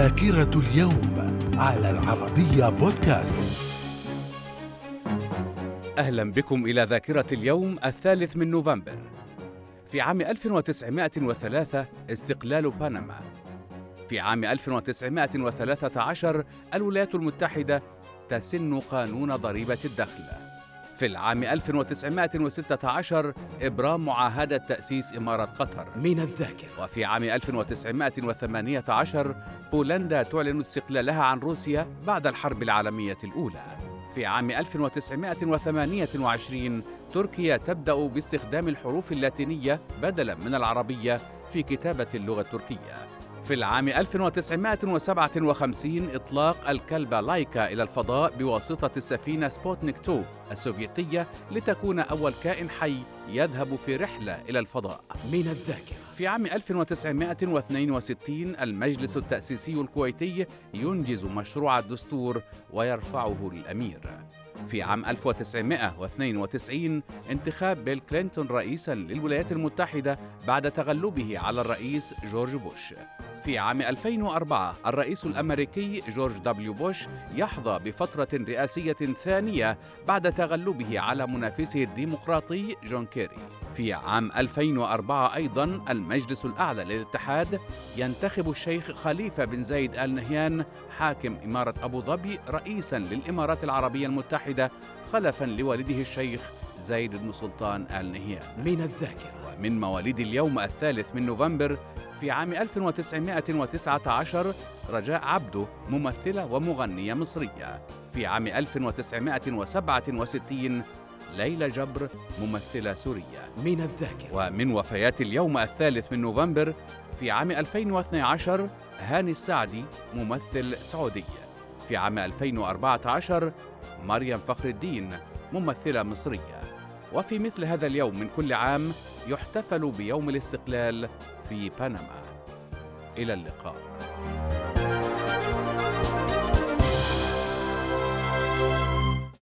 ذاكرة اليوم على العربية بودكاست. أهلا بكم إلى ذاكرة اليوم الثالث من نوفمبر. في عام 1903 استقلال بنما في عام 1913 الولايات المتحدة تسن قانون ضريبة الدخل. في العام 1916 إبرام معاهدة تأسيس إمارة قطر. من الذاكرة. وفي عام 1918 بولندا تعلن استقلالها عن روسيا بعد الحرب العالمية الأولى. في عام 1928 تركيا تبدأ باستخدام الحروف اللاتينية بدلاً من العربية في كتابة اللغة التركية. في العام 1957 إطلاق الكلبة لايكا إلى الفضاء بواسطة السفينة سبوتنيك 2 السوفيتية لتكون أول كائن حي يذهب في رحلة إلى الفضاء. من الذاكرة. في عام 1962 المجلس التأسيسي الكويتي ينجز مشروع الدستور ويرفعه للأمير في عام 1992 انتخاب بيل كلينتون رئيسا للولايات المتحدة بعد تغلبه على الرئيس جورج بوش. في عام 2004 الرئيس الأمريكي جورج دبليو بوش يحظى بفترة رئاسية ثانية بعد تغلبه على منافسه الديمقراطي جون كيري. في عام 2004 أيضا المجلس الأعلى للاتحاد ينتخب الشيخ خليفة بن زايد آل نهيان حاكم إمارة أبو ظبي رئيسا للإمارات العربية المتحدة خلفا لوالده الشيخ زايد بن سلطان آل نهيان. من الذاكرة. ومن مواليد اليوم الثالث من نوفمبر في عام 1919 رجاء عبده ممثلة ومغنية مصرية. في عام 1967 ليلى جبر ممثلة سورية. من الذاكرة. ومن وفيات اليوم الثالث من نوفمبر في عام 2012 هاني السعدي ممثل سعودي. في عام 2014 مريم فخر الدين ممثلة مصرية. وفي مثل هذا اليوم من كل عام يحتفل بيوم الاستقلال في بنما. إلى اللقاء.